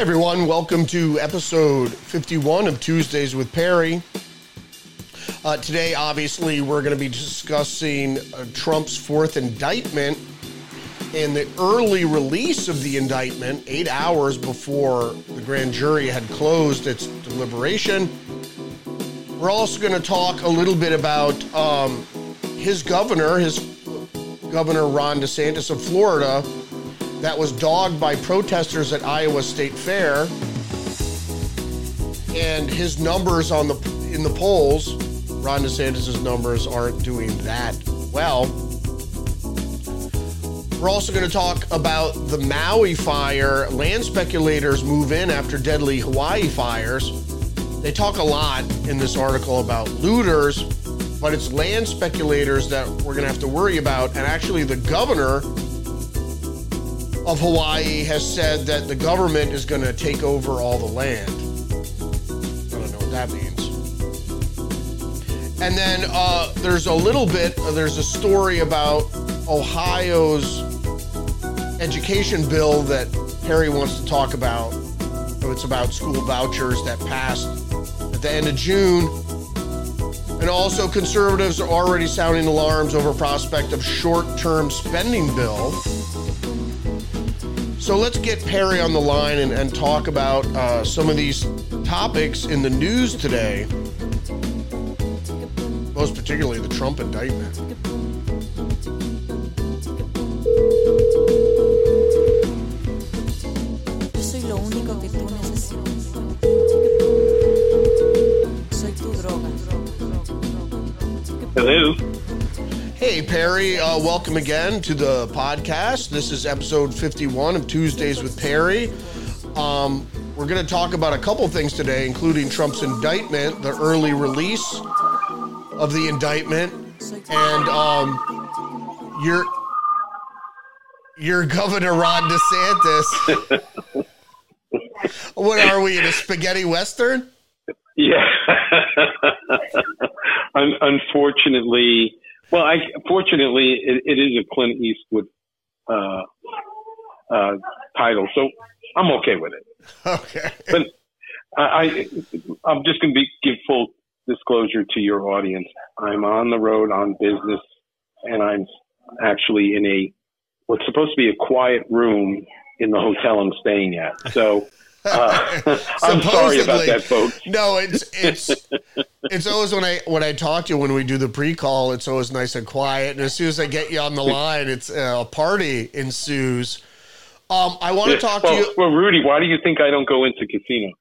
everyone, welcome to episode 51 of Tuesdays with Perry. Uh, today, obviously, we're going to be discussing uh, Trump's fourth indictment and the early release of the indictment, eight hours before the grand jury had closed its deliberation. We're also going to talk a little bit about um, his governor, his governor Ron DeSantis of Florida, that was dogged by protesters at Iowa State Fair, and his numbers on the in the polls. Ron DeSantis' numbers aren't doing that well. We're also going to talk about the Maui fire. Land speculators move in after deadly Hawaii fires. They talk a lot in this article about looters, but it's land speculators that we're going to have to worry about. And actually, the governor of Hawaii has said that the government is going to take over all the land. I don't know what that means. And then uh, there's a little bit, uh, there's a story about Ohio's education bill that Harry wants to talk about. It's about school vouchers that passed at the end of June. And also, conservatives are already sounding alarms over prospect of short-term spending bill. So let's get Perry on the line and, and talk about uh, some of these topics in the news today most particularly the Trump indictment. Yo soy lo único que tú necesitas. Soy tu droga. Hello. Hey, Perry, uh, welcome again to the podcast. This is episode 51 of Tuesdays with Perry. Um, we're going to talk about a couple things today, including Trump's indictment, the early release of the indictment, and um, your your governor Ron DeSantis. what are we in a spaghetti western? Yeah. Un- unfortunately, well, I fortunately it, it is a Clint Eastwood uh, uh, title, so I'm okay with it. Okay. But I, I I'm just going to be give full disclosure to your audience. I'm on the road on business, and I'm actually in a what's supposed to be a quiet room in the hotel I'm staying at. So. Uh, I'm sorry about that, folks. No, it's it's it's always when I when I talk to you when we do the pre-call, it's always nice and quiet. And as soon as I get you on the line, it's uh, a party ensues. Um, I want to talk well, to you. well, Rudy, why do you think I don't go into casino?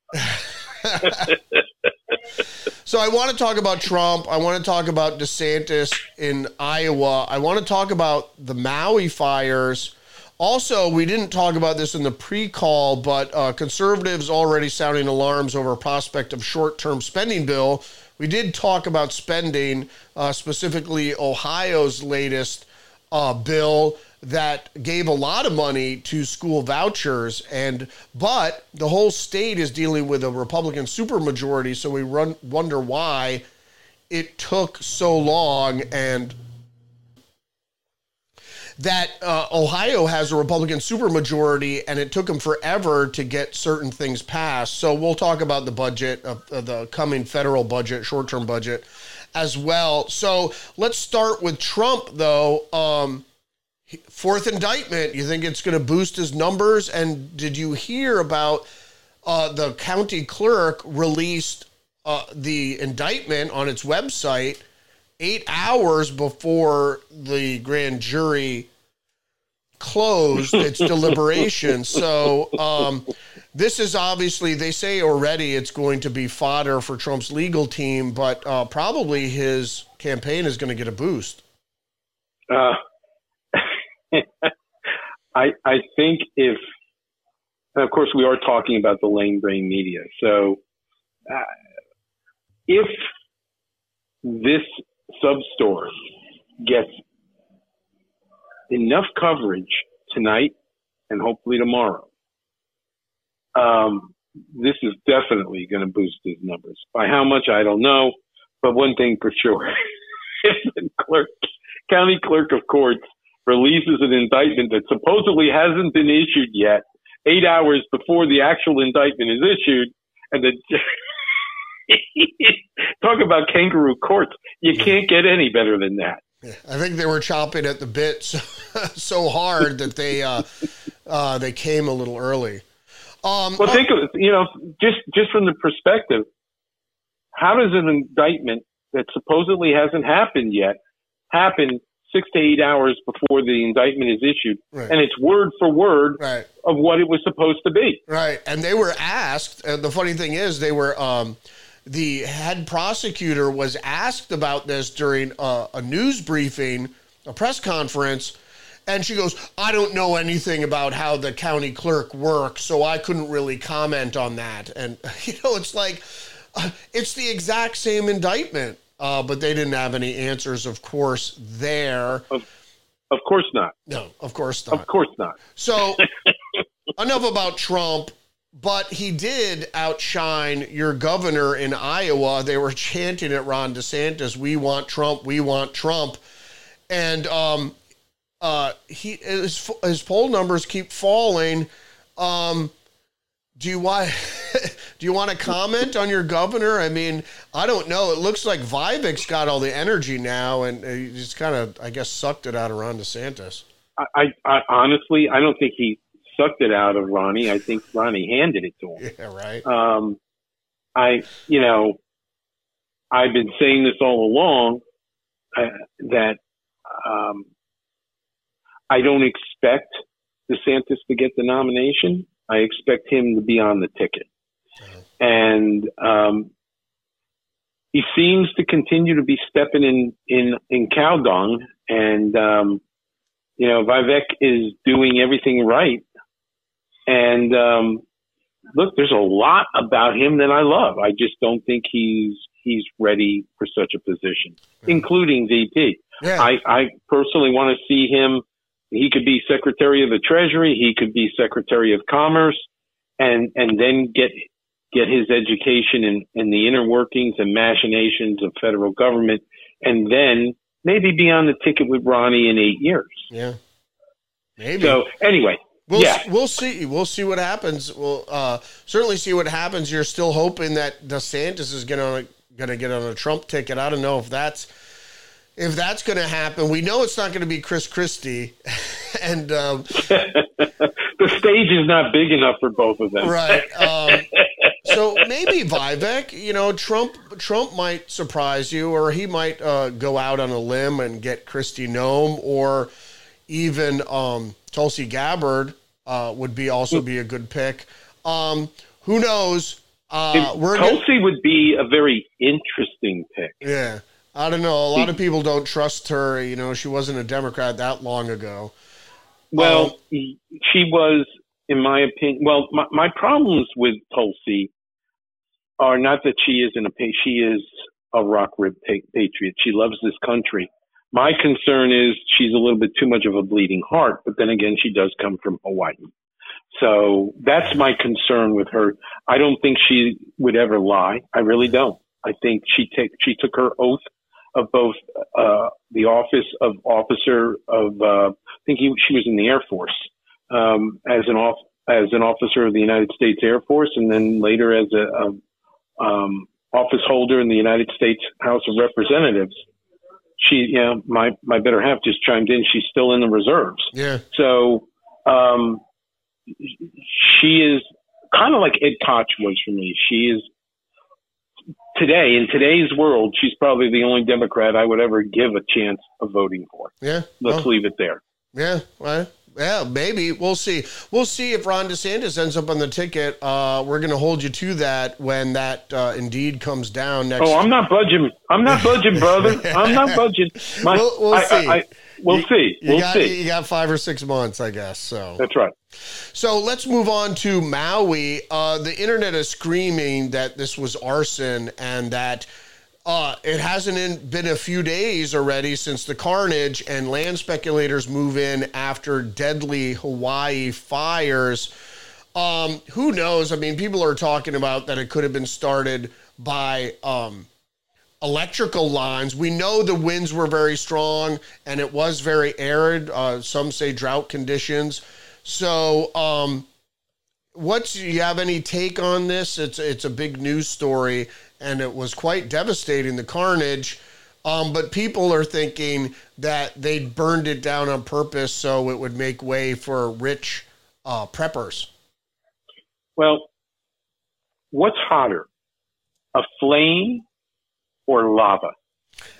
So I want to talk about Trump. I want to talk about DeSantis in Iowa. I want to talk about the Maui fires. Also, we didn't talk about this in the pre-call, but uh, conservatives already sounding alarms over prospect of short-term spending bill. We did talk about spending, uh, specifically Ohio's latest uh, bill that gave a lot of money to school vouchers, and but the whole state is dealing with a Republican supermajority, so we run wonder why it took so long and that uh, Ohio has a Republican supermajority, and it took them forever to get certain things passed. So we'll talk about the budget of, the coming federal budget, short-term budget, as well. So let's start with Trump, though. Um, fourth indictment. You think it's going to boost his numbers? And did you hear about uh, the county clerk released uh, the indictment on its website eight hours before the grand jury closed its deliberation. So um, this is obviously they say already it's going to be fodder for Trump's legal team, but uh, probably his campaign is going to get a boost. Uh, I I think if, and of course, we are talking about the lame brain media. So, uh, if this sub story gets enough coverage tonight and hopefully tomorrow, um, this is definitely going to boost his numbers. By how much, I don't know. But one thing for sure, if the clerk, county clerk of courts releases an indictment that supposedly hasn't been issued yet, eight hours before the actual indictment is issued, and then talk about kangaroo courts. You can't get any better than that. I think they were chopping at the bit so, so hard that they uh, uh, they came a little early. Um, Well, think of it, you know, just just from the perspective, how does an indictment that supposedly hasn't happened yet happen six to eight hours before the indictment is issued, Right. and it's word for word right, of what it was supposed to be? right, and they were asked. And the funny thing is, they were. Um, the head prosecutor was asked about this during a, a news briefing, a press conference, and she goes, "I don't know anything about how the county clerk works, so I couldn't really comment on that." And you know, it's like uh, it's the exact same indictment, uh, but they didn't have any answers, of course. There, Of course not. no, of course not. Of course not. So, enough about Trump, but he did outshine your governor in Iowa. They were chanting at Ron DeSantis, "We want Trump, we want Trump," and um, uh, he his, his poll numbers keep falling. Um, do you want do you want to comment on your governor? I mean, I don't know. It looks like Vivek's got all the energy now, and he's kind of, I guess, sucked it out of Ron DeSantis. I, I honestly, I don't think he sucked it out of Ronnie. I think Ronnie handed it to him. Yeah, right. Um, I, you know, I've been saying this all along uh, that um, I don't expect DeSantis to get the nomination. I expect him to be on the ticket, and um, he seems to continue to be stepping in in in cow dung, and um, you know, Vivek is doing everything right, and um, look, there's a lot about him that I love. I just don't think he's he's ready for such a position, including VP. Yeah. I, I personally want to see him. He could be Secretary of the Treasury. He could be Secretary of Commerce, and and then get get his education in, in the inner workings and machinations of federal government, and then maybe be on the ticket with Ronnie in eight years. Yeah. Maybe. So anyway, we'll yeah. we'll see. We'll see what happens. We'll uh, certainly see what happens. You're still hoping that DeSantis is going to going to get on a Trump ticket. I don't know if that's if that's going to happen. We know it's not going to be Chris Christie, and um, the stage is not big enough for both of them. right. Um, so maybe Vivek. You know, Trump. Trump might surprise you, or he might uh, go out on a limb and get Kristi Noem, or even um, Tulsi Gabbard uh, would be also be a good pick. Um, who knows? Uh, we're gonna- Tulsi would be a very interesting pick. yeah. I don't know. A lot of people don't trust her. You know, she wasn't a Democrat that long ago. Well, Um, she was, in my opinion. Well, my, my problems with Tulsi are not that she isn't a she is a rock rib patriot. She loves this country. My concern is she's a little bit too much of a bleeding heart, but then again, she does come from Hawaii. So that's my concern with her. I don't think she would ever lie. I really don't. I think she take she took her oath of both uh, the office of officer of uh, I think he, she was in the Air Force um, as an off as an officer of the United States Air Force, and then later as a, a um, office holder in the United States House of Representatives. She, you know, my my better half just chimed in. She's still in the reserves. Yeah. So um, she is kind of like Ed Koch was for me. She is today in today's world. She's probably the only Democrat I would ever give a chance of voting for. Yeah. Let's Well, leave it there. Yeah, well, yeah, maybe we'll see. We'll see if Ron DeSantis ends up on the ticket. Uh, we're going to hold you to that when that uh, indeed comes down next. Oh, I'm not budging. I'm not budging, brother. I'm not budging. My, We'll- we'll I- see. I, I, we'll see. We'll got see. you got five or six months, I guess. So That's right. So let's move on to Maui. Uh, the internet is screaming that this was arson and that uh, it hasn't been a few days already since the carnage, and land speculators move in after deadly Hawaii fires. Um, who knows? I mean, people are talking about that it could have been started by um, electrical lines. We know the winds were very strong and it was very arid. Uh, some say drought conditions. So, um, what's you have any take on this? It's it's a big news story, and it was quite devastating the carnage. Um, but people are thinking that they burned it down on purpose so it would make way for rich uh, preppers. Well, what's hotter, a flame or lava?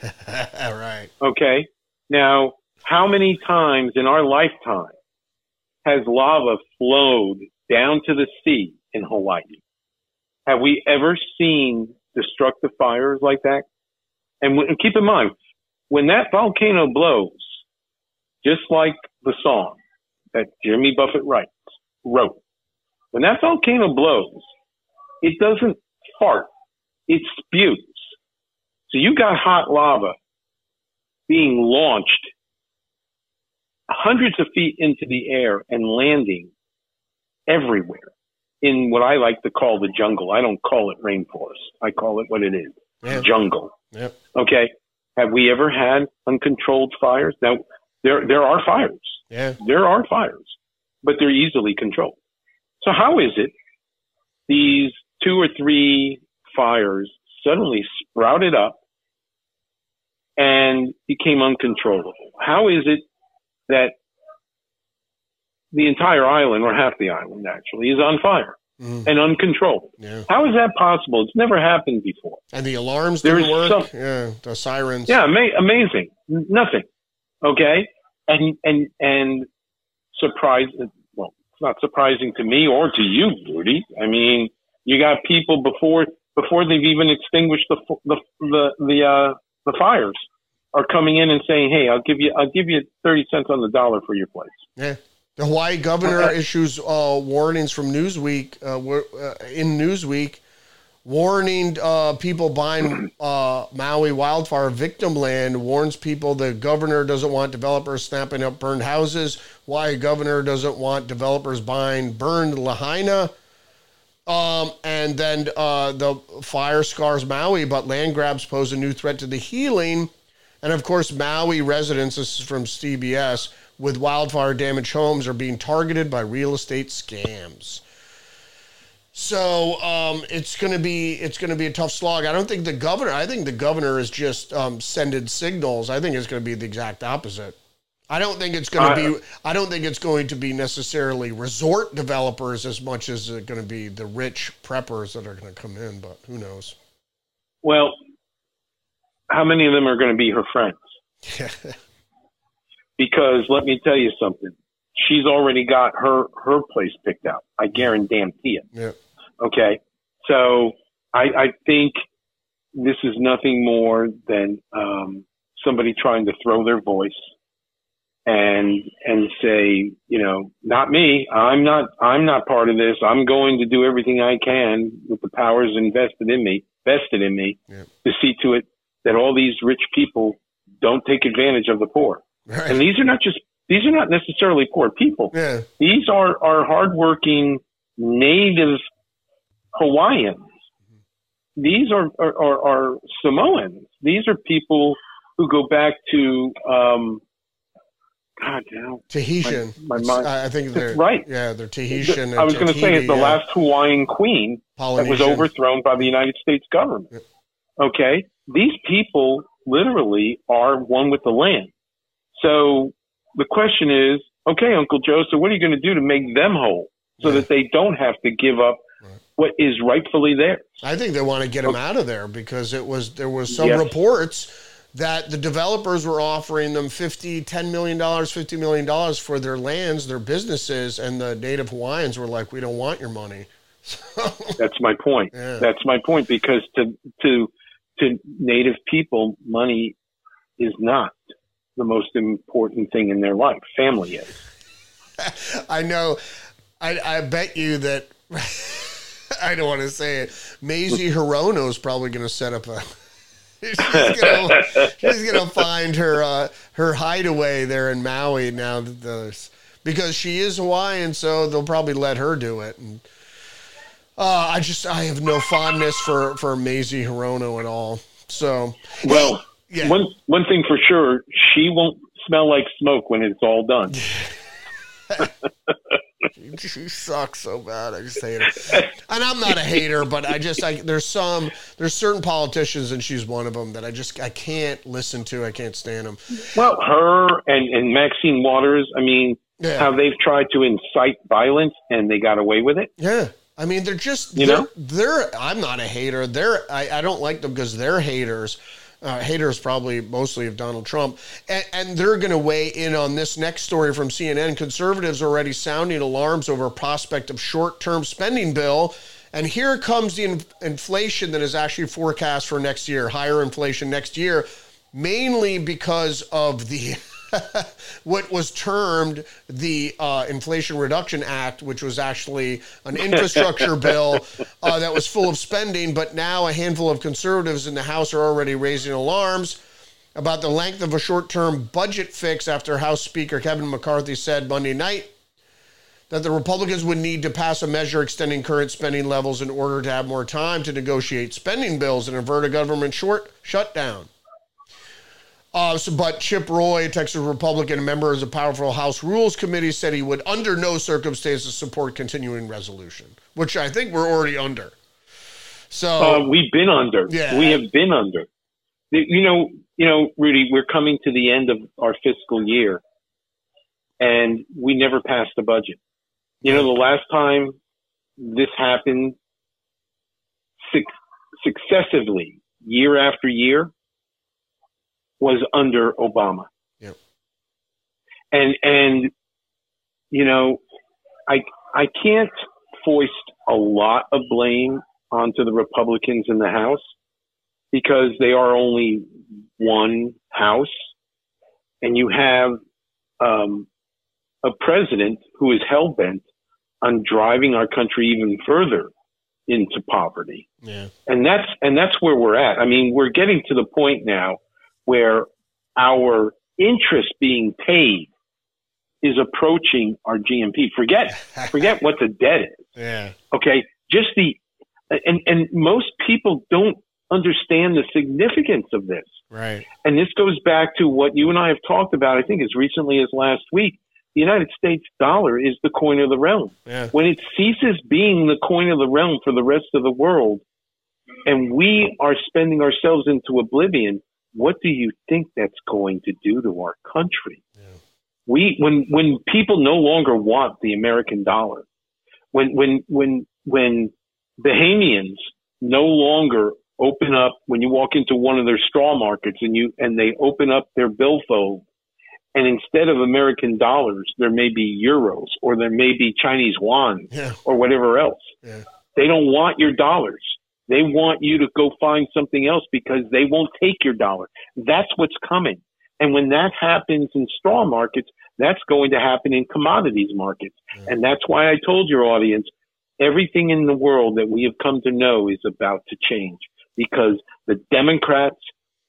right. Okay. Now, how many times in our lifetime has lava flowed down to the sea in Hawaii? Have we ever seen destructive fires like that? And, and keep in mind, when that volcano blows, just like the song that Jimmy Buffett writes, wrote, when that volcano blows, it doesn't fart, it spews. So you got hot lava being launched hundreds of feet into the air and landing everywhere in what I like to call the jungle. I don't call it rainforest. I call it what it is. Yeah. Jungle. Yep. Okay. Have we ever had uncontrolled fires? Now, there, there are fires. Yeah. There are fires, but they're easily controlled. So how is it these two or three fires suddenly sprouted up and became uncontrollable? How is it that the entire island, or half the island actually, is on fire Mm. and uncontrolled? Yeah. How is that possible? It's never happened before. And the alarms didn't work. some- yeah. The sirens. Yeah, ama- amazing. Nothing. Okay, and and and surprise. Well, it's not surprising to me or to you, Rudy. I mean, you got people before before they've even extinguished the the the the uh, the fires are coming in and saying, "Hey, I'll give you I'll give you thirty cents on the dollar for your place." Yeah. The Hawaii governor Okay. issues uh, warnings from Newsweek uh, uh, in Newsweek, warning uh, people buying uh, Maui wildfire victim land. Warns people the governor doesn't want developers snapping up burned houses. Why governor doesn't want developers buying burned Lahaina. Um, and then uh, the fire scars Maui, but land grabs pose a new threat to the healing. And of course, Maui residents, this is from CBS, with wildfire damaged homes are being targeted by real estate scams. So um, it's going to be it's going to be a tough slog. I don't think the governor. I think the governor is just um, sending signals. I think it's going to be the exact opposite. I don't think it's going to Uh, be. I don't think it's going to be necessarily resort developers as much as it's going to be the rich preppers that are going to come in. But who knows? Well, how many of them are going to be her friends? Because let me tell you something. She's already got her her place picked out. I guarantee it. yeah. Okay. So I, I think this is nothing more than um, somebody trying to throw their voice and and say, you know, not me. I'm not I'm not part of this. I'm going to do everything I can with the powers invested in me, vested in me, Yeah. to see to it that all these rich people don't take advantage of the poor. And these are not just these are not necessarily poor people. Yeah. These are, are hardworking native Hawaiians. These are, are, are, are Samoans. These are people who go back to, um, God, now, Tahitian. My- my mind- I I think they're Right. Yeah, they're Tahitian. I was going to say it's the yeah. last Hawaiian queen that was overthrown by the United States government. Okay. These people literally are one with the land. So the question is, okay, Uncle Joe, so what are you going to do to make them whole so Yeah. that they don't have to give up Right. what is rightfully theirs? I think they want to get him out of there because it was there was some Yes. reports that the developers were offering them 50 10 million dollars 50 million dollars for their lands their businesses and the native hawaiians were like we don't want your money so, That's my point. Yeah. That's my point because to, to, to native people, money is not the most important thing in their life. Family is. i know I, I bet you that i don't want to say it Mazie Hirono is probably going to set up a she's gonna, she's gonna find her uh, her hideaway there in Maui now that there's because she is Hawaiian, so they'll probably let her do it. And uh, I just I have no fondness for for Mazie Hirono at all. So Well, yeah, one one thing for sure, she won't smell like smoke when it's all done. she sucks so bad. I just hate her. And I'm not a hater, but I just I there's some there's certain politicians, and she's one of them that I just I can't listen to. I can't stand them. Well, her and, and Maxine Waters, I mean, Yeah. how they've tried to incite violence and they got away with it. Yeah. I mean, they're just You they're, know? they're. I'm not a hater. They're. I, I don't like them because they're haters. Uh, haters probably mostly of Donald Trump, and, and they're going to weigh in on this next story from CNN. Conservatives already sounding alarms over a prospect of short-term spending bill, and here comes the in- inflation that is actually forecast for next year, higher inflation next year, mainly because of the what was termed the uh, Inflation Reduction Act, which was actually an infrastructure bill uh, that was full of spending. But now a handful of conservatives in the House are already raising alarms about the length of a short term budget fix after House Speaker Kevin McCarthy said Monday night that the Republicans would need to pass a measure extending current spending levels in order to have more time to negotiate spending bills and avert a government short shutdown. Uh, so, but Chip Roy, Texas Republican, a member of the powerful House Rules Committee, said he would, under no circumstances, support continuing resolution, which I think we're already under. So, Uh, we've been under. Yeah. We have been under. You know, you know, Rudy, we're coming to the end of our fiscal year, and we never passed a budget. You know, the last time this happened suc successively, year after year, was under Obama. Yep. And and you know, I I can't foist a lot of blame onto the Republicans in the House because they are only one House, and you have um, a president who is hell bent on driving our country even further into poverty yeah, and that's and that's where we're at. I mean, we're getting to the point now where our interest being paid is approaching our GMP. Forget forget what the debt is. yeah, Okay, just the and and most people don't understand the significance of this. right, And this goes back to what you and I have talked about. I think as recently as last week. The United States dollar is the coin of the realm yeah, when it ceases being the coin of the realm for the rest of the world and we are spending ourselves into oblivion, what do you think that's going to do to our country? We when when people no longer want the American dollar, when when when when Bahamians no longer open up when you walk into one of their straw markets and you and they open up their billfold and instead of American dollars, there may be euros or there may be Chinese yuan yeah, or whatever else. Yeah. They don't want your dollars. They want you to go find something else because they won't take your dollar. That's what's coming. And when that happens in straw markets, that's going to happen in commodities markets. Mm-hmm. And that's why I told your audience everything in the world that we have come to know is about to change because the Democrats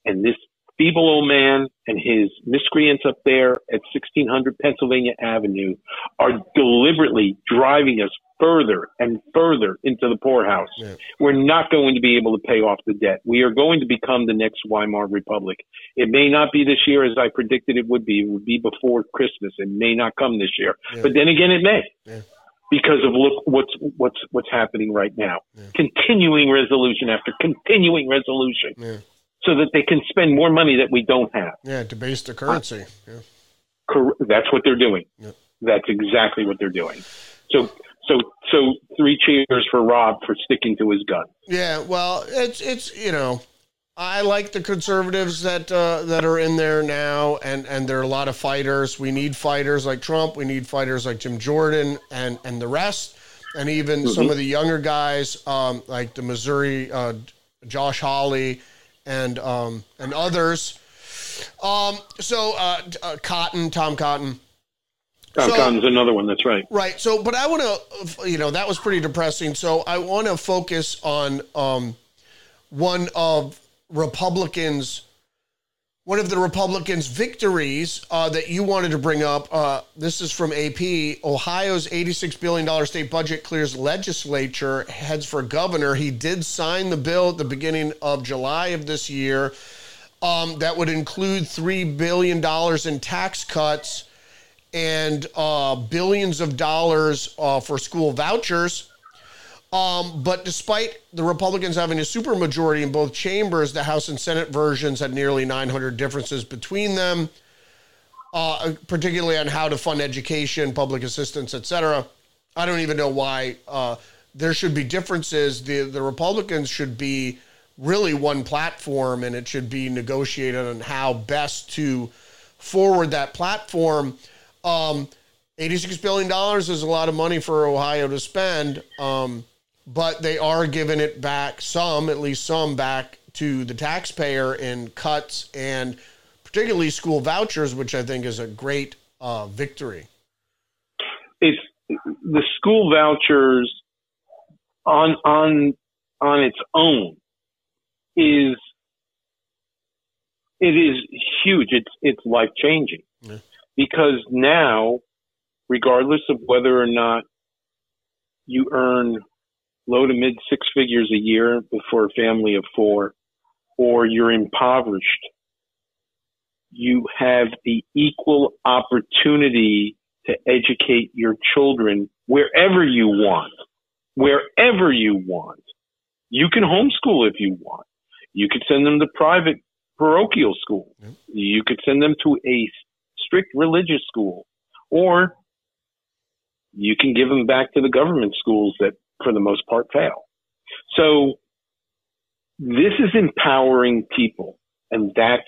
and this feeble old man and his miscreants up there at 1600 Pennsylvania Avenue are deliberately driving us further and further into the poorhouse. Yeah. We're not going to be able to pay off the debt. We are going to become the next Weimar Republic. It may not be this year as I predicted it would be. It would be before Christmas. It may not come this year. Yeah. But then again, it may. Yeah. Because of look what's what's what's happening right now. Continuing resolution after continuing resolution so that they can spend more money that we don't have. yeah. Debase the currency. Yeah. Cor- That's what they're doing. That's exactly what they're doing. So, so, so three cheers for Rob for sticking to his gun. Yeah, well, it's it's you know, I like the conservatives that uh, that are in there now, and and there are a lot of fighters. We need fighters like Trump. We need fighters like Jim Jordan and and the rest, and even some of the younger guys um, like the Missouri uh, Josh Hawley and um, and others. Um, so uh, uh, Cotton, Tom Cotton. Tom So- Cotton's another one. That's right. Right. So, but I want to, you know, that was pretty depressing. So I want to focus on um, one of Republicans, one of the Republicans' victories uh, that you wanted to bring up. Uh, this is from AP. Ohio's $86 billion state budget clears legislature, heads for governor. He did sign the bill at the beginning of July of this year. Um, that would include $3 billion in tax cuts and uh, billions of dollars uh, for school vouchers. Um, but despite the Republicans having a supermajority in both chambers, the House and Senate versions had nearly 900 differences between them, uh, particularly on how to fund education, public assistance, etc. I don't even know why uh, there should be differences. The the Republicans should be really one platform, and it should be negotiated on how best to forward that platform. Um, $86 billion is a lot of money for Ohio to spend, um, but they are giving it back, some, at least some, back to the taxpayer in cuts and particularly school vouchers, which I think is a great uh, victory. It's the school vouchers on on on its own is it is huge. It's it's life changing yeah. because now, regardless of whether or not you earn low to mid six figures a year for a family of four, or you're impoverished, you have the equal opportunity to educate your children wherever you want, wherever you want. You can homeschool if you want. You could send them to private parochial school. Yep. You could send them to a strict religious school, or you can give them back to the government schools that, for the most part, fail. So this is empowering people, and that's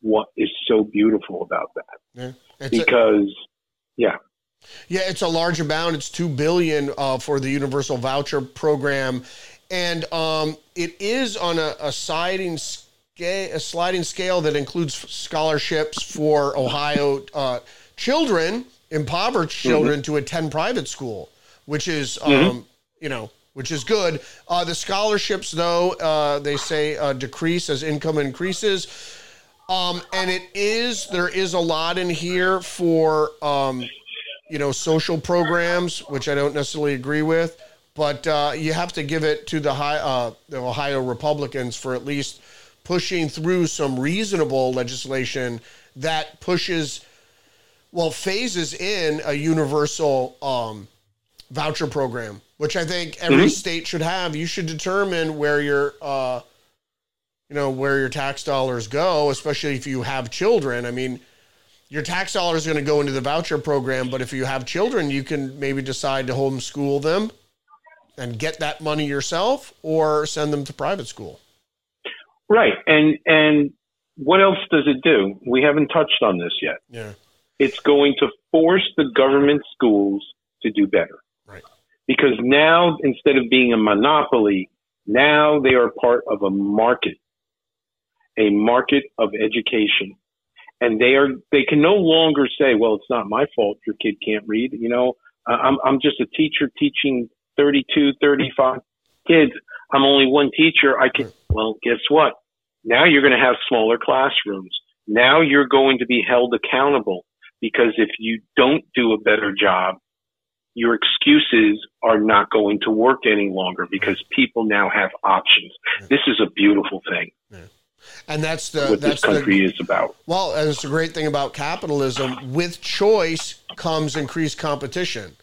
what is so beautiful about that. Yeah. Because, a, yeah. Yeah, it's a large amount. It's two billion uh, for the universal voucher program, and um, it is on a, a sliding scale, a sliding scale that includes scholarships for Ohio uh, children, impoverished mm-hmm. children, mm-hmm. to attend private school, which is, um, mm-hmm. You know, which is good. Uh, the scholarships, though, uh, they say uh, decrease as income increases. Um, and it is there is a lot in here for um, you know social programs, which I don't necessarily agree with but uh, you have to give it to the, high, uh, the Ohio Republicans for at least pushing through some reasonable legislation that pushes, well, phases in a universal um, voucher program, which I think every mm-hmm. state should have. You should determine where your, uh, you know, where your tax dollars go, especially if you have children. I mean, your tax dollars are going to go into the voucher program, but if you have children, you can maybe decide to homeschool them and get that money yourself or send them to private school. Right. And and what else does it do? We haven't touched on this yet. Yeah. It's going to force the government schools to do better. Because now instead of being a monopoly, now they are part of a market. A market of education. And they are they can no longer say, well, it's not my fault your kid can't read, you know. I'm I'm just a teacher teaching 32, 35 kids. I'm only one teacher. I can, well, guess what? Now you're going to have smaller classrooms. Now you're going to be held accountable because if you don't do a better job, your excuses are not going to work any longer because people now have options. This is a beautiful thing. Yeah. And that's the what that's this country the, is about. Well, and it's the great thing about capitalism. With choice comes increased competition.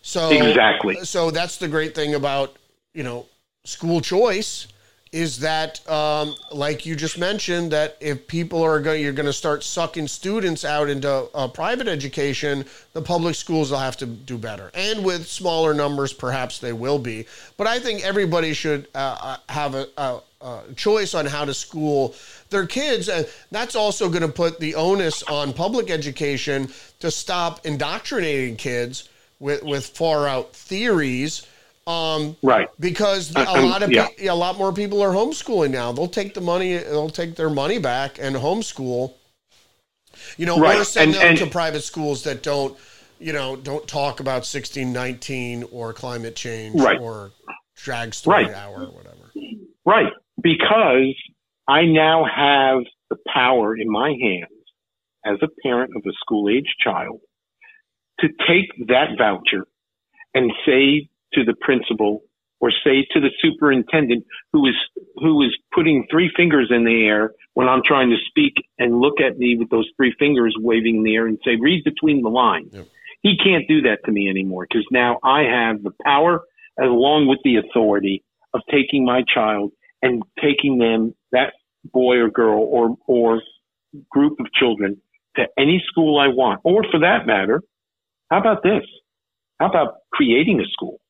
So exactly. So that's the great thing about you know school choice is that um, like you just mentioned that if people are going you're going to start sucking students out into uh, private education the public schools will have to do better and with smaller numbers perhaps they will be but i think everybody should uh, uh have a, a, a, choice on how to school their kids and that's also going to put the onus on public education to stop indoctrinating kids with with far out theories. Um, right. Because a lot of yeah. pe- a lot more people are homeschooling now. They'll take the money. They'll take their money back and homeschool. You know, right. or send and, them and, to private schools that don't, you know, don't talk about sixteen nineteen or climate change right. or drag story right. hour or whatever. Right. Because I now have the power in my hands as a parent of a school age child to take that voucher and say to the principal, or say to the superintendent who is who is putting three fingers in the air when I'm trying to speak and look at me with those three fingers waving in the air and say read between the lines. Yep. He can't do that to me anymore because now I have the power along with the authority of taking my child and taking them that boy or girl or or group of children to any school I want or for that matter how about this how about creating a school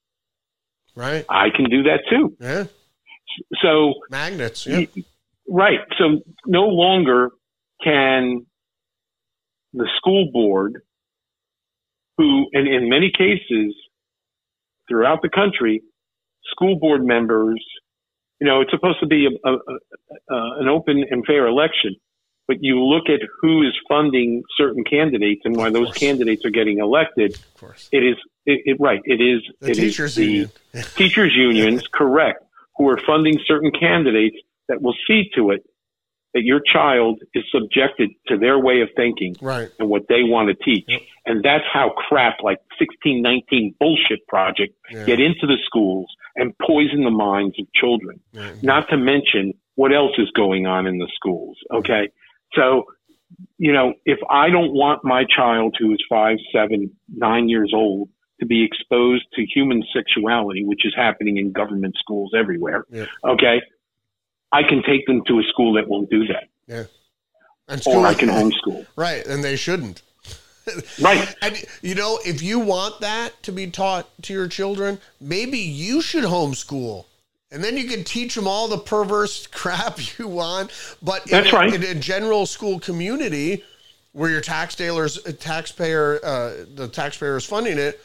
Right. I can do that too Yeah. so Magnets. Yeah. right so no longer can the school board who and in many cases throughout the country school board members you know it's supposed to be a, a, a, a, an open and fair election but you look at who is funding certain candidates and why those candidates are getting elected Of course. it is it, it right it is The it is teachers the union. teachers unions correct who are funding certain candidates that will see to it that your child is subjected to their way of thinking Right. and what they want to teach Yep. and that's how crap like 1619 bullshit project Yeah. get into the schools and poison the minds of children Yeah. not to mention what else is going on in the schools. Okay. So, you know, if I don't want my child who is five, seven, nine years old to be exposed to human sexuality, which is happening in government schools everywhere. Yeah. Okay. I can take them to a school that won't do that And or I can homeschool. right. And they shouldn't. Right. And you know, if you want that to be taught to your children, maybe you should homeschool. And then you can teach them all the perverse crap you want. But in right. in a general school community where your taxpayers, taxpayer, uh, the taxpayer is funding it,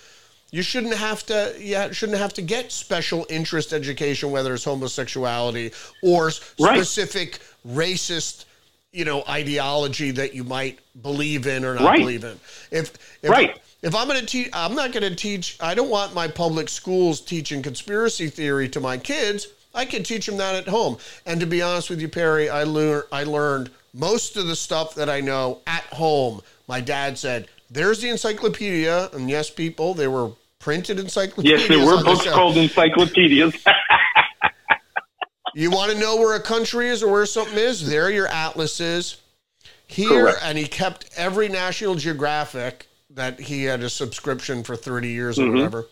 you shouldn't have to. Yeah, shouldn't have to get special interest education, whether it's homosexuality or Right. specific racist, you know, ideology that you might believe in or not Right. believe in. If, if Right. If I'm going to teach, I'm not going to teach. I don't want my public schools teaching conspiracy theory to my kids. I can teach them that at home. And to be honest with you, Perry, I learned I learned most of the stuff that I know at home. My dad said, "There's the encyclopedia," and yes, people, they were printed encyclopedias. Yes, there were on the books called encyclopedias. You want to know where a country is or where something is? There are your atlases. Here, Correct. and he kept every National Geographic that he had a subscription for 30 years or Mhm. whatever.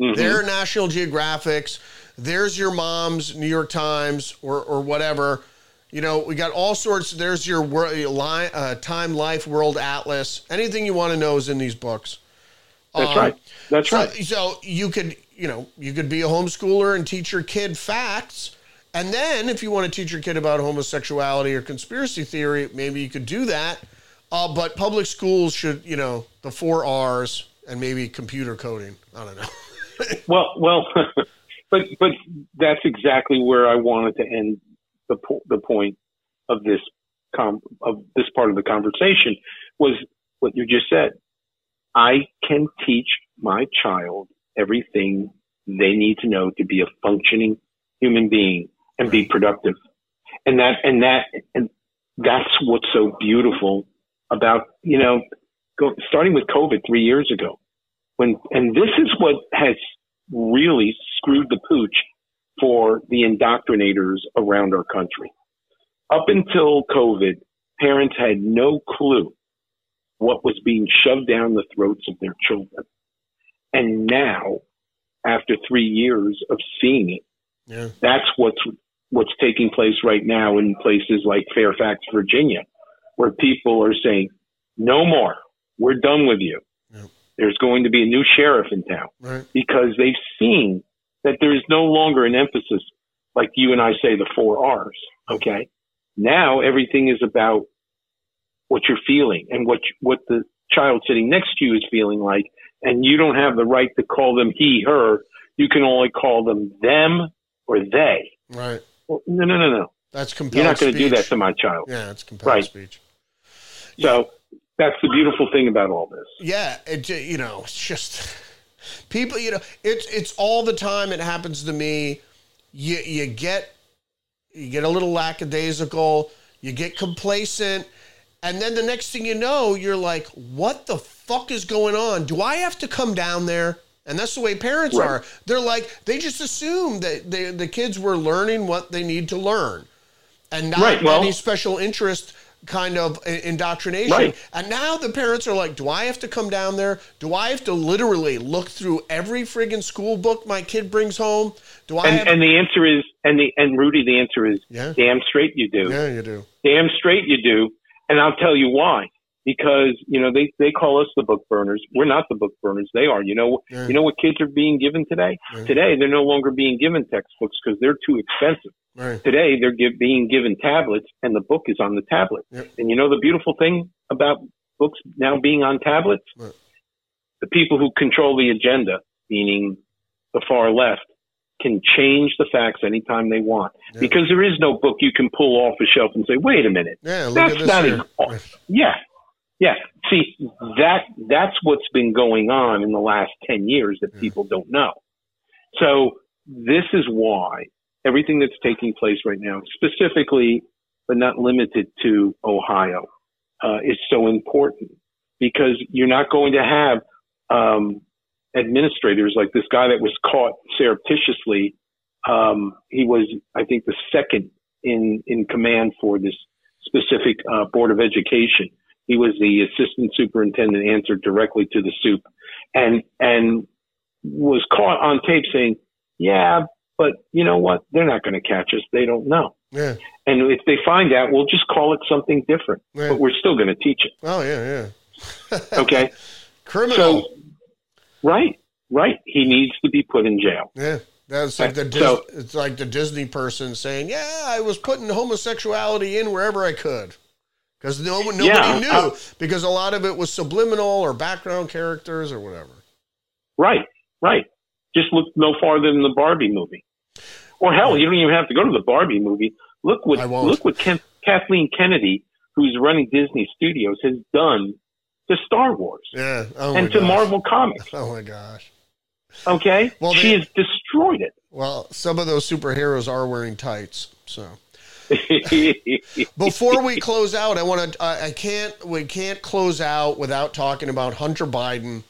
Mhm. There National Geographics. There's your mom's New York Times or, or whatever. You know, we got all sorts. There's your wor- li- uh, Time Life World Atlas. Anything you want to know is in these books. That's Um, right. That's so, right. so you could, you know, you could be a homeschooler and teach your kid facts. And then if you want to teach your kid about homosexuality or conspiracy theory, maybe you could do that. Uh, but public schools should, you know, the four R's and maybe computer coding. I don't know. Well, well, but but that's exactly where I wanted to end the po- the point of this com- of this part of the conversation was what you just said. I can teach my child everything they need to know to be a functioning human being and be productive, and that and that and that's what's so beautiful about you know go, starting with COVID three years ago when and this is what has really screwed the pooch for the indoctrinators around our country. Up until COVID, parents had no clue what was being shoved down the throats of their children. And now, after three years of seeing it, Yeah. that's what's what's taking place right now in places like Fairfax, Virginia, where people are saying, "No more. We're done with you." There's going to be a new sheriff in town Right. because they've seen that there is no longer an emphasis like you and I say the four R's. Okay. Now everything is about what you're feeling and what you- what the child sitting next to you is feeling like, and you don't have the right to call them he, her. You can only call them them or they. Right. Well, no, no, no, no. That's compelled You're not going to do that to my child. Yeah, it's compelled Right. speech. So that's the beautiful thing about all this. Yeah, it you know, it's just people, you know, it's it's all the time it happens to me. You you get you get a little lackadaisical, you get complacent, and then the next thing you know, you're like, what the fuck is going on? Do I have to come down there And that's the way parents Right. are. They're like they just assume that they, the kids were learning what they need to learn, and not Right, well- any special interest kind of indoctrination. Right. And now the parents are like, do I have to come down there? Do I have to literally look through every friggin' school book my kid brings home? Do I And, have? and the answer is, and the and Rudy, the answer is, Yeah. damn straight you do. yeah, you do. Damn straight you do. And I'll tell you why. Because you know they they call us the book burners. We're not the book burners. They are. You know Yeah. you know what kids are being given today. Yeah. Today they're no longer being given textbooks because they're too expensive. Right. Today they're give, being given tablets, and the book is on the tablet. Yep. And you know the beautiful thing about books now being on tablets? What? The people who control the agenda, meaning the far left, can change the facts anytime they want. Yeah. Because there is no book you can pull off a shelf and say, "Wait a minute, Yeah, that's not here. even." Oh, yeah, yeah. See, that that's what's been going on in the last ten years that people don't know. So this is why everything that's taking place right now, specifically but not limited to Ohio, uh, is so important because you're not going to have um, administrators like this guy that was caught surreptitiously. Um, he was, I think, the second in in command for this specific uh, board of education. He was the assistant superintendent, answered directly to the soup, and and was caught on tape saying, "Yeah, but you know what? They're not going to catch us. They don't know. Yeah. And if they find out, we'll just call it something different. Yeah. But we're still going to teach it. Oh yeah, yeah. Okay. Criminal. so, right, right. He needs to be put in jail. yeah. That's like the Dis- So- it's like the Disney person saying, "Yeah, I was putting homosexuality in wherever I could." Because no, nobody Yeah, knew, uh, because a lot of it was subliminal or background characters or whatever. Right, right. Just look no farther than the Barbie movie. Or hell, you don't even have to go to the Barbie movie. Look what look what Ken, Kathleen Kennedy, who's running Disney Studios, has done to Star Wars Yeah. Oh and to gosh. Marvel Comics. Oh my gosh. Okay, Well, she has destroyed it. Well, some of those superheroes are wearing tights, so. Before we close out, I want to. I can't. We can't close out without talking about Hunter Biden,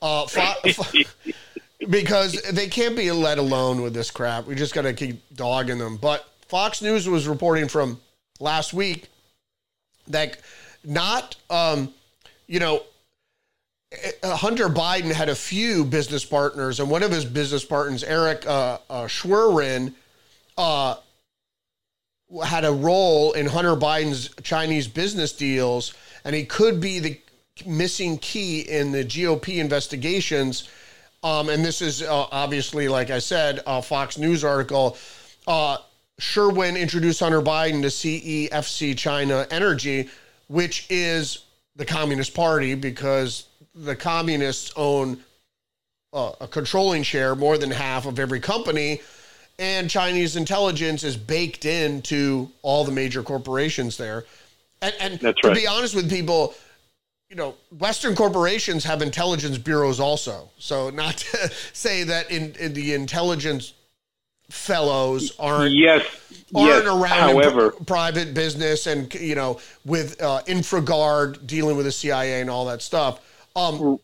uh, fo- fo- because they can't be let alone with this crap. We just got to keep dogging them. But Fox News was reporting from last week that not, um, you know, uh, Hunter Biden had a few business partners, and one of his business partners, Eric uh, uh, Schwerin, uh, had a role in Hunter Biden's Chinese business deals, and he could be the missing key in the GOP investigations. Um, and this is uh, obviously, like I said, a Fox News article. Uh, Schwerin introduced Hunter Biden to CEFC China Energy, which is the Communist Party, because the communists own uh, a controlling share, more than half of every company, and Chinese intelligence is baked into all the major corporations there. And, and That's to be honest with people, you know, Western corporations have intelligence bureaus also. So not to say that in, in the intelligence fellows aren't yes, aren't yes. around However, private business and you know with uh, InfraGard dealing with the CIA and all that stuff. Um,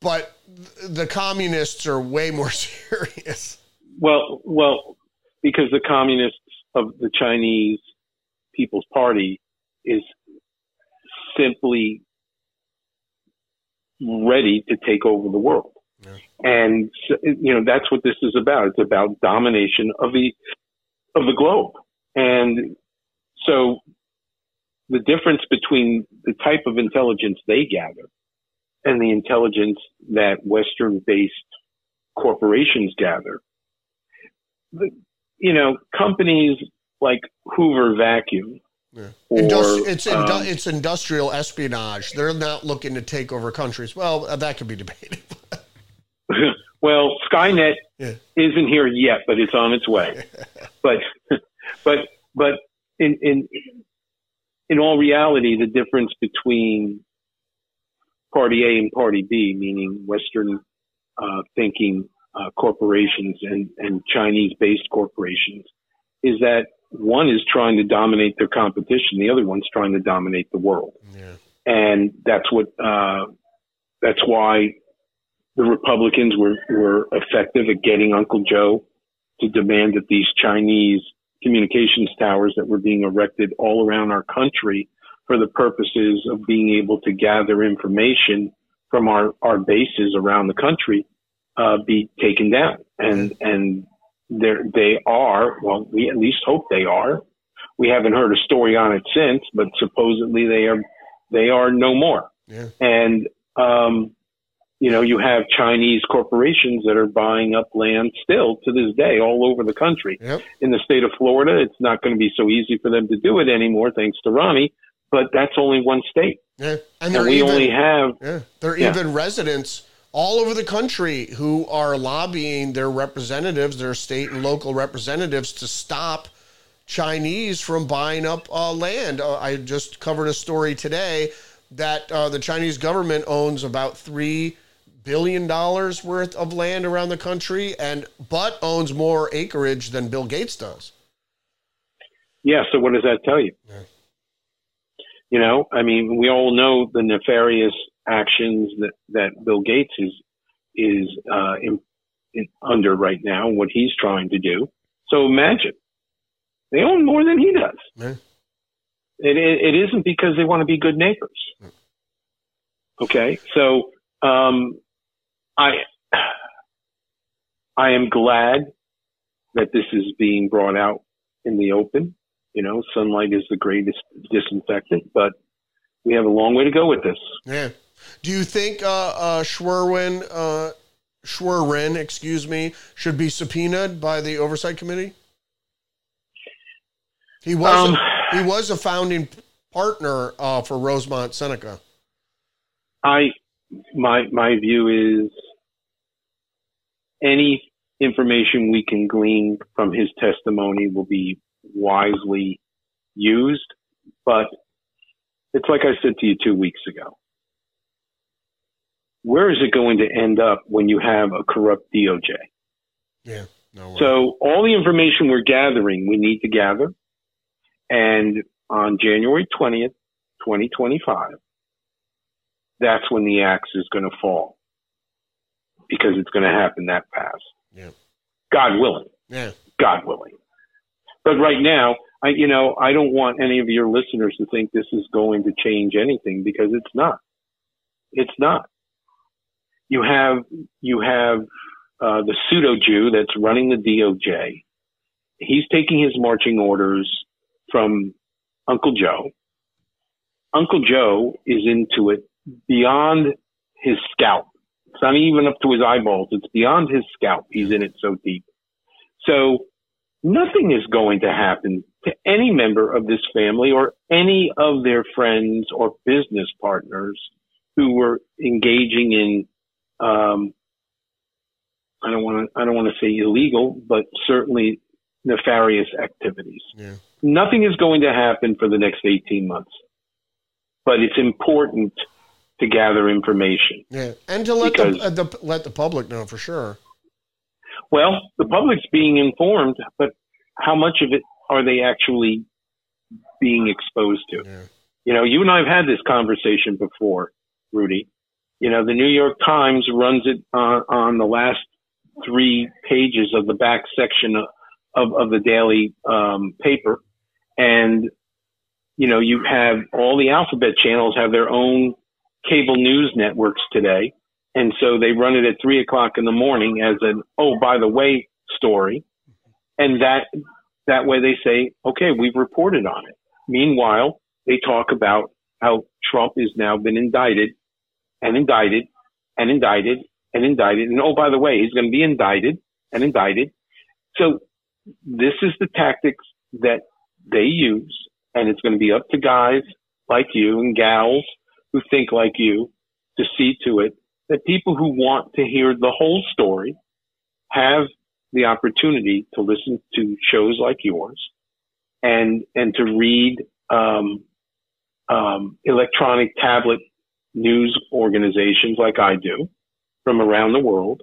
but th- the communists are way more serious. Well, well, because the communists of the Chinese People's Party is simply ready to take over the world. Yeah. And you know that's what this is about. It's about domination of the of the globe. And so the difference between the type of intelligence they gather and the intelligence that Western based corporations gather the, you know, companies like Hoover Vacuum Yeah. or it's indu- um, it's industrial espionage. They're not looking to take over countries. Well, uh, that could be debated. well, Skynet Yeah. isn't here yet, but it's on its way. but but but in in in all reality, the difference between Party A and Party B, meaning Western uh, thinking uh, corporations and, and Chinese based corporations, is that one is trying to dominate their competition, the other one's trying to dominate the world. yeah. and that's what uh, that's why the Republicans were, were effective at getting Uncle Joe to demand that these Chinese communications towers that were being erected all around our country for the purposes of being able to gather information from our, our bases around the country uh, be taken down. And and they are well, we at least hope they are. We haven't heard a story on it since, but supposedly they are they are no more. Yeah. And um, you know, you have Chinese corporations that are buying up land still to this day all over the country. Yep. In the state of Florida, it's not going to be so easy for them to do it anymore, thanks to Ronnie. But that's only one state, Yeah. And, and we even, only have yeah, there are Yeah. even residents all over the country who are lobbying their representatives, their state and local representatives, to stop Chinese from buying up uh, land. Uh, I just covered a story today that uh, the Chinese government owns about three billion dollars worth of land around the country, and but owns more acreage than Bill Gates does. Yeah, so what does that tell you? Yeah. You know, I mean, we all know the nefarious actions that, that Bill Gates is is uh, in, in, under right now, what he's trying to do. So imagine they own more than he does. Yeah. It, it, it isn't because they want to be good neighbors. Okay, so um, I I am glad that this is being brought out in the open. You know, sunlight is the greatest disinfectant, but we have a long way to go with this. Yeah. Do you think uh, uh, Schwerin, uh, Schwerin, excuse me, should be subpoenaed by the oversight committee? He was Um, a, he was a founding partner uh, for Rosemont Seneca. I my my view is any information we can glean from his testimony will be wisely used, but it's like I said to you two weeks ago. Where is it going to end up when you have a corrupt DOJ? Yeah. No. So all the information we're gathering, we need to gather. And on January 20th, 2025, that's when the axe is going to fall because it's going to happen that fast. Yeah. God willing. yeah. God willing. But right now, I, you know, I don't want any of your listeners to think this is going to change anything because it's not. It's not. You have, you have, uh, the pseudo Jew that's running the DOJ. He's taking his marching orders from Uncle Joe. Uncle Joe is into it beyond his scalp. It's not even up to his eyeballs. It's beyond his scalp. He's in it so deep. So nothing is going to happen to any member of this family or any of their friends or business partners who were engaging in, um, I don't want to, I don't want to say illegal, but certainly nefarious activities. Yeah. Nothing is going to happen for the next 18 months, but it's important to gather information. Yeah. And to let the, uh, the let the public know for sure. Well, the public's being informed, but how much of it are they actually being exposed to? Yeah. You know, you and I have had this conversation before, Rudy. You know, the New York Times runs it on, on the last three pages of the back section of, of, of the daily um, paper. And, you know, you have all the alphabet channels have their own cable news networks today. And so they run it at three o'clock in the morning as an, oh, by the way, story. And that, that way they say, okay, we've reported on it. Meanwhile, they talk about how Trump has now been indicted and indicted and indicted and indicted. And oh, by the way, he's going to be indicted and indicted. So this is the tactics that they use. And it's going to be up to guys like you and gals who think like you to see to it that people who want to hear the whole story have the opportunity to listen to shows like yours and and to read um, um, electronic tablet news organizations like I do from around the world.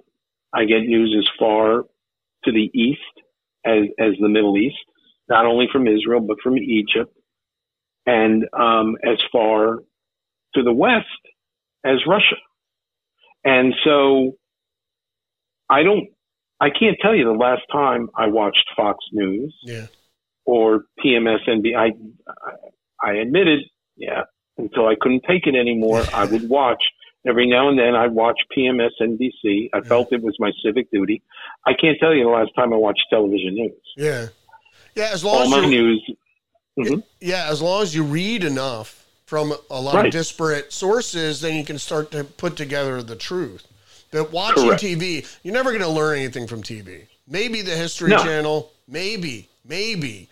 I get news as far to the east as as the Middle East, not only from Israel but from Egypt, and um, as far to the west as Russia. And so I don't. I can't tell you the last time I watched Fox News Yeah. or PMSNB. I I admitted, yeah, until I couldn't take it anymore, I would watch every now and then. I'd watch PMSNBC. I felt it was my civic duty. I can't tell you the last time I watched television news. Yeah. Yeah. As long All as my you, news. Mhm. yeah, as long as you read enough from a lot of disparate sources, then you can start to put together the truth. But watching Correct. TV, you're never going to learn anything from TV. Maybe the History No. Channel, maybe, maybe,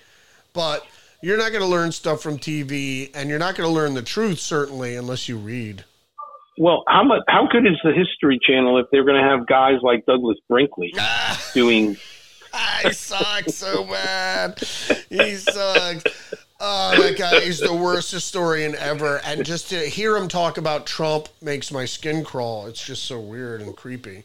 but you're not going to learn stuff from TV, and you're not going to learn the truth certainly unless you read. Well, how much? How good is the History Channel if they're going to have guys like Douglas Brinkley ah. doing? I suck so bad. He sucks. Oh, my god, he's the worst historian ever. And just to hear him talk about Trump makes my skin crawl. It's just so weird and creepy.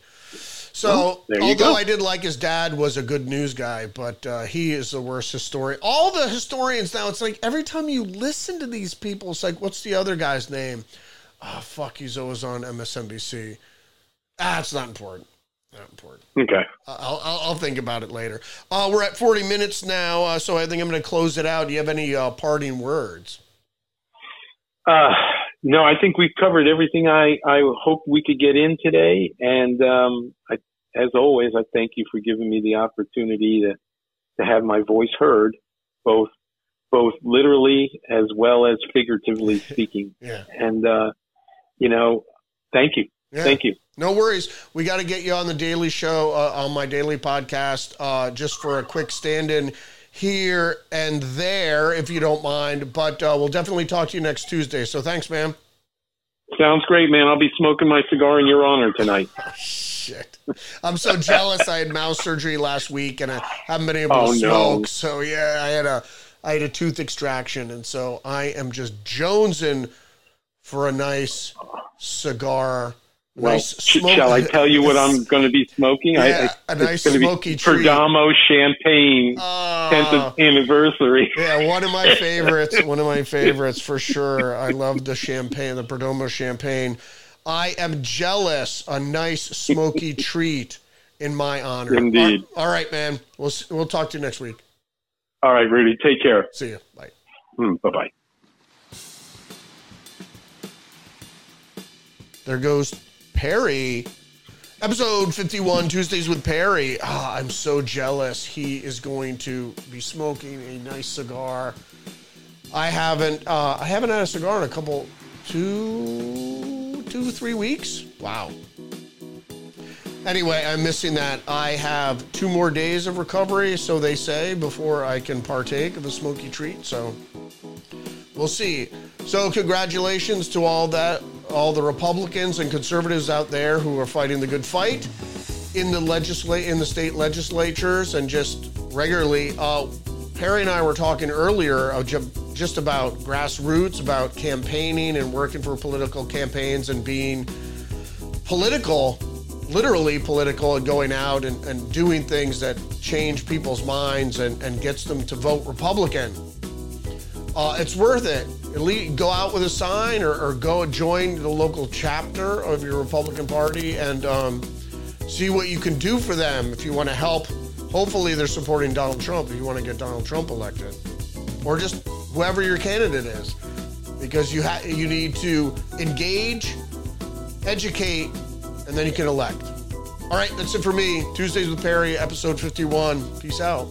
So, Well, although. I did like his dad was a good news guy, but uh, he is the worst historian. All the historians now, it's like every time you listen to these people, it's like, what's the other guy's name? Oh, fuck, he's always on MSNBC. Ah, it's not important. Not important. Okay. I'll, I'll, I'll think about it later. Uh, we're at 40 minutes now, uh, so I think I'm going to close it out. Do you have any uh, parting words? Uh, no, I think we've covered everything I, I hoped we could get in today. And um, I, as always, I thank you for giving me the opportunity to, to have my voice heard, both both literally as well as figuratively speaking. Yeah. And uh, you know, thank you, Yeah. thank you. No worries. We got to get you on the daily show, uh, on my daily podcast, uh, just for a quick stand in here and there, if you don't mind. But uh, we'll definitely talk to you next Tuesday. So thanks, man. Sounds great, man. I'll be smoking my cigar in your honor tonight. Shit. I'm so jealous. I had mouth surgery last week and I haven't been able Oh, to no. smoke. So yeah, I had a I had a tooth extraction and so I am just jonesing for a nice cigar. Well, Nice smoke- shall I tell you what I'm going to be smoking? I, Yeah, I, a nice smoky. Perdomo Champagne, Oh. 10th anniversary. Yeah, one of my favorites. One of my favorites for sure. I love the champagne, the Perdomo champagne. I am jealous. A nice smoky treat in my honor. Indeed. All all right, man. We'll we'll talk to you next week. All right, Rudy, take care. See you. Bye. Mm, bye bye. There goes Perry. Episode 51, Tuesdays with Perry. Ah, I'm so jealous. He is going to be smoking a nice cigar. I haven't uh, I haven't had a cigar in a couple two two three weeks. Wow. Anyway, I'm missing that. I have two more days of recovery, so they say, before I can partake of a smoky treat. So we'll see. So congratulations to all that all the Republicans and conservatives out there who are fighting the good fight in the legislate in the state legislatures and just regularly. Uh, Perry and I were talking earlier ju- just about grassroots, about campaigning and working for political campaigns and being political, literally political, and going out and, and doing things that change people's minds and, and gets them to vote Republican. Uh, it's worth it. Least go out with a sign or, or go join the local chapter of your Republican Party and um, see what you can do for them if you want to help. Hopefully, they're supporting Donald Trump if you want to get Donald Trump elected, or just whoever your candidate is, because you ha- you need to engage, educate, and then you can elect. All right, that's it for me. Tuesdays with Perry, episode 51. Peace out.